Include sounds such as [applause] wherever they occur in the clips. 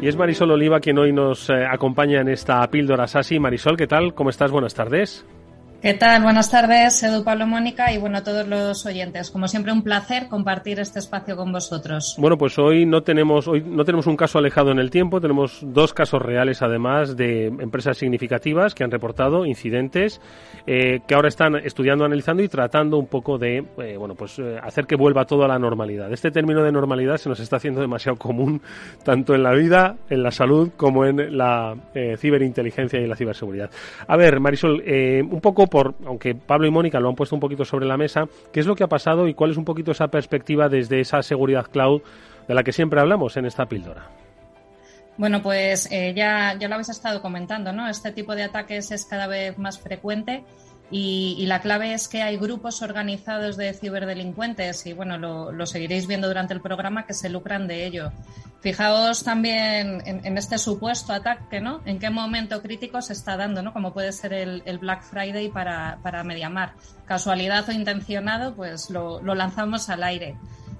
Y es Marisol Oliva quien hoy nos eh, acompaña en esta píldora Sasi. Marisol, ¿qué tal? ¿Cómo estás? Buenas tardes. ¿Qué tal? Buenas tardes, Edu Pablo Mónica y bueno, a todos los oyentes. Como siempre, un placer compartir este espacio con vosotros. Bueno, pues hoy no tenemos, hoy no tenemos un caso alejado en el tiempo, tenemos dos casos reales además de empresas significativas que han reportado incidentes eh, que ahora están estudiando, analizando y tratando un poco de, eh, bueno, pues eh, hacer que vuelva todo a la normalidad. Este término de normalidad se nos está haciendo demasiado común tanto en la vida, en la salud, como en la ciberinteligencia y la ciberseguridad. A ver, Marisol, un poco por, aunque Pablo y Mónica lo han puesto un poquito sobre la mesa, qué es lo que ha pasado y cuál es un poquito esa perspectiva desde esa seguridad cloud de la que siempre hablamos en esta píldora. Bueno, pues eh, ya, ya lo habéis estado comentando, ¿no? Este tipo de ataques es cada vez más frecuente y, la clave es que hay grupos organizados de ciberdelincuentes y bueno, lo, seguiréis viendo durante el programa que se lucran de ello. Fijaos también en, este supuesto ataque, ¿no? En qué momento crítico se está dando, ¿no? Como puede ser el, Black Friday para, para Mediamar. Casualidad o intencionado, pues lo, lo lanzamos al aire.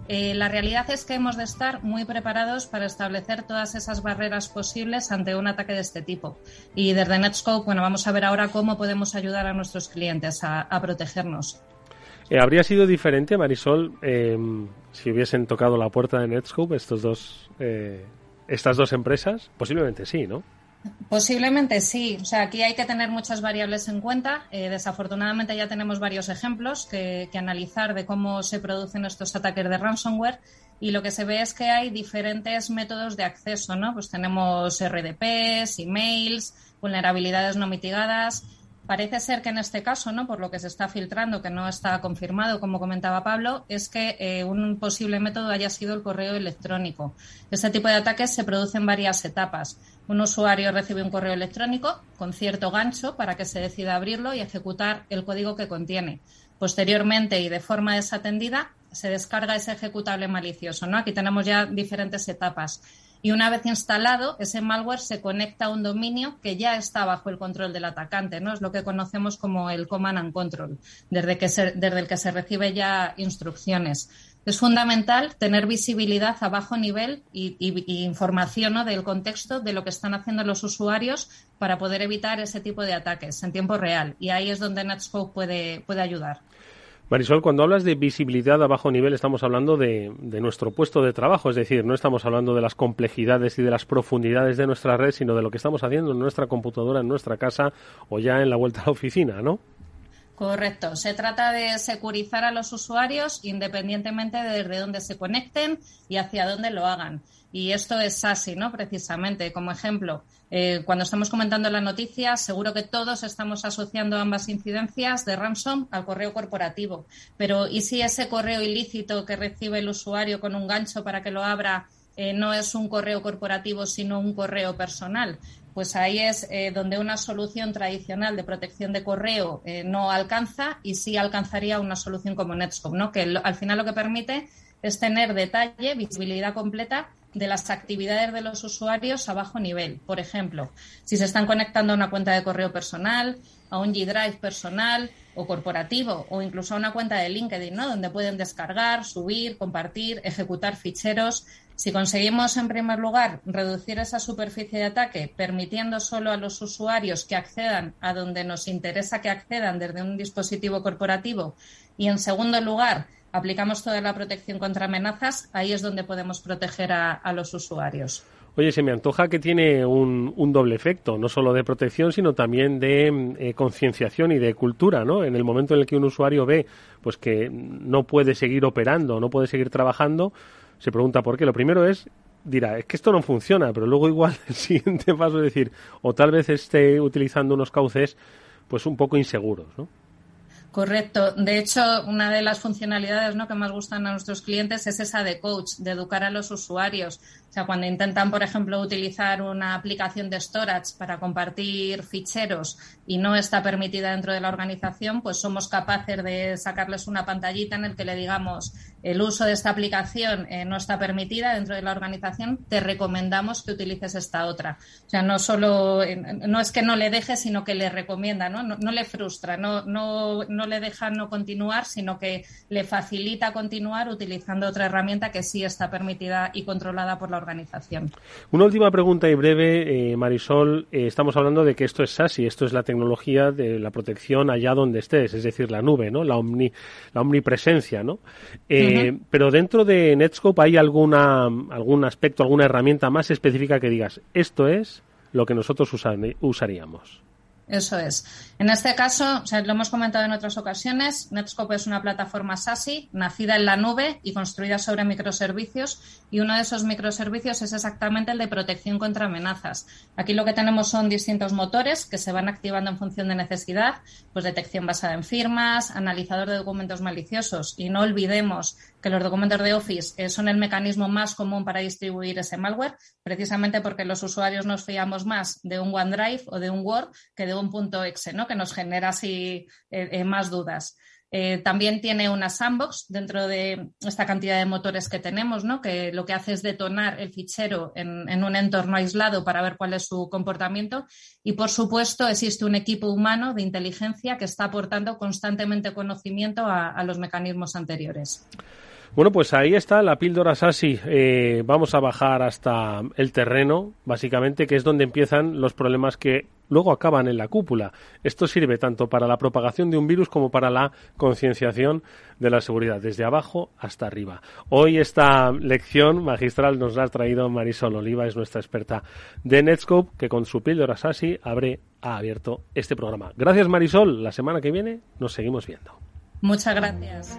Eh, la realidad es que hemos de estar muy preparados para establecer todas esas barreras posibles ante un ataque de este tipo. Y desde Netscope, bueno, vamos a ver ahora cómo podemos ayudar a nuestros clientes a, protegernos. Eh, ¿Habría sido diferente, Marisol, em, si hubiesen tocado la puerta de Netscope estos dos, eh, estas dos empresas? Posiblemente sí, ¿no? Posiblemente sí. O sea, aquí hay que tener muchas variables en cuenta. Eh, desafortunadamente ya tenemos varios ejemplos que, analizar de cómo se producen estos ataques de ransomware y lo que se ve es que hay diferentes métodos de acceso, ¿no? Pues tenemos RDPs, emails, vulnerabilidades no mitigadas. Parece ser que en este caso, ¿no? Por lo que se está filtrando, que no está confirmado, como comentaba Pablo, es que eh, un posible método haya sido el correo electrónico. Este tipo de ataques se producen en varias etapas. Un usuario recibe un correo electrónico con cierto gancho para que se decida abrirlo y ejecutar el código que contiene. Posteriormente y de forma desatendida se descarga ese ejecutable malicioso. ¿no? Aquí tenemos ya diferentes etapas. Y una vez instalado, ese malware se conecta a un dominio que ya está bajo el control del atacante, ¿no? Es lo que conocemos como el command and control, desde, que desde el que se recibe ya instrucciones. Es fundamental tener visibilidad a bajo nivel y, información del contexto de lo que están haciendo los usuarios para poder evitar ese tipo de ataques en tiempo real. Y ahí es donde Netscope puede ayudar. Marisol, cuando hablas de visibilidad a bajo nivel estamos hablando de, de, nuestro puesto de trabajo, es decir, no estamos hablando de las complejidades y de las profundidades de nuestra red, sino de lo que estamos haciendo en nuestra computadora, en nuestra casa o ya en la vuelta a la oficina, ¿no? Correcto. Se trata de securizar a los usuarios independientemente de desde dónde se conecten y hacia dónde lo hagan. Y esto es así, ¿no? Precisamente, como ejemplo, eh, cuando estamos comentando la noticia, seguro que todos estamos asociando ambas incidencias de ransom al correo corporativo. Pero, ¿y si ese correo ilícito que recibe el usuario con un gancho para que lo abra eh, no es un correo corporativo, sino un correo personal? pues ahí es eh, donde una solución tradicional de protección de correo eh, no alcanza y sí alcanzaría una solución como Netscope, ¿no? que al final lo que permite es tener detalle, visibilidad completa de las actividades de los usuarios a bajo nivel. Por ejemplo, si se están conectando a una cuenta de correo personal, a un G-Drive personal o corporativo o incluso a una cuenta de LinkedIn, ¿no? donde pueden descargar, subir, compartir, ejecutar ficheros. Si conseguimos, en primer lugar, reducir esa superficie de ataque, permitiendo solo a los usuarios que accedan a donde nos interesa que accedan desde un dispositivo corporativo, y en segundo lugar, aplicamos toda la protección contra amenazas, ahí es donde podemos proteger a, los usuarios. Oye, se me antoja que tiene un, doble efecto, no solo de protección, sino también de eh, concienciación y de cultura, ¿no? En el momento en el que un usuario ve pues que no puede seguir operando, no puede seguir trabajando, se pregunta por qué. Lo primero es, dirá, es que esto no funciona, pero luego igual [laughs] el siguiente paso es decir, o tal vez esté utilizando unos cauces pues un poco inseguros, ¿no? Correcto. De hecho, una de las funcionalidades ¿no? que más gustan a nuestros clientes es esa de coach, de educar a los usuarios. O sea, cuando intentan, por ejemplo, utilizar una aplicación de storage para compartir ficheros y no está permitida dentro de la organización, pues somos capaces de sacarles una pantallita en el que le digamos el uso de esta aplicación eh, no está permitida dentro de la organización, te recomendamos que utilices esta otra. O sea, no solo, eh, no es que no le deje, sino que le recomienda, ¿no? No, le frustra, no, no, no le deja no continuar, sino que le facilita continuar utilizando otra herramienta que sí está permitida y controlada por la organización. Una última pregunta y breve, eh, Marisol. Eh, estamos hablando de que esto es SASI, esto es la tecnología de la protección allá donde estés, es decir, la nube, ¿no? La, omni, la omnipresencia, ¿no? Eh, pero dentro de Netscope hay alguna, algún aspecto, alguna herramienta más específica que digas, esto es lo que nosotros usaríamos. Eso es. En este caso, lo hemos comentado en otras ocasiones, Netscope es una plataforma SASI nacida en la nube y construida sobre microservicios y uno de esos microservicios es exactamente el de protección contra amenazas. Aquí lo que tenemos son distintos motores que se van activando en función de necesidad, pues detección basada en firmas, analizador de documentos maliciosos y no olvidemos que los documentos de Office eh, son el mecanismo más común para distribuir ese malware, precisamente porque los usuarios nos fiamos más de un OneDrive o de un Word que de un punto .exe, ¿no? que nos genera así eh, eh, más dudas. También tiene una sandbox dentro de esta cantidad de motores que tenemos, ¿no? que lo que hace es detonar el fichero en, un entorno aislado para ver cuál es su comportamiento. Y, por supuesto, existe un equipo humano de inteligencia que está aportando constantemente conocimiento a los mecanismos anteriores. Bueno, pues ahí está la píldora Sasi. Eh, vamos a bajar hasta el terreno, básicamente, que es donde empiezan los problemas que luego acaban en la cúpula. Esto sirve tanto para la propagación de un virus como para la concienciación de la seguridad, desde abajo hasta arriba. Hoy esta lección magistral nos la ha traído Marisol Oliva, es nuestra experta de Netscope, que con su píldora Sasi abre, ha abierto este programa. Gracias Marisol, la semana que viene nos seguimos viendo. Muchas gracias.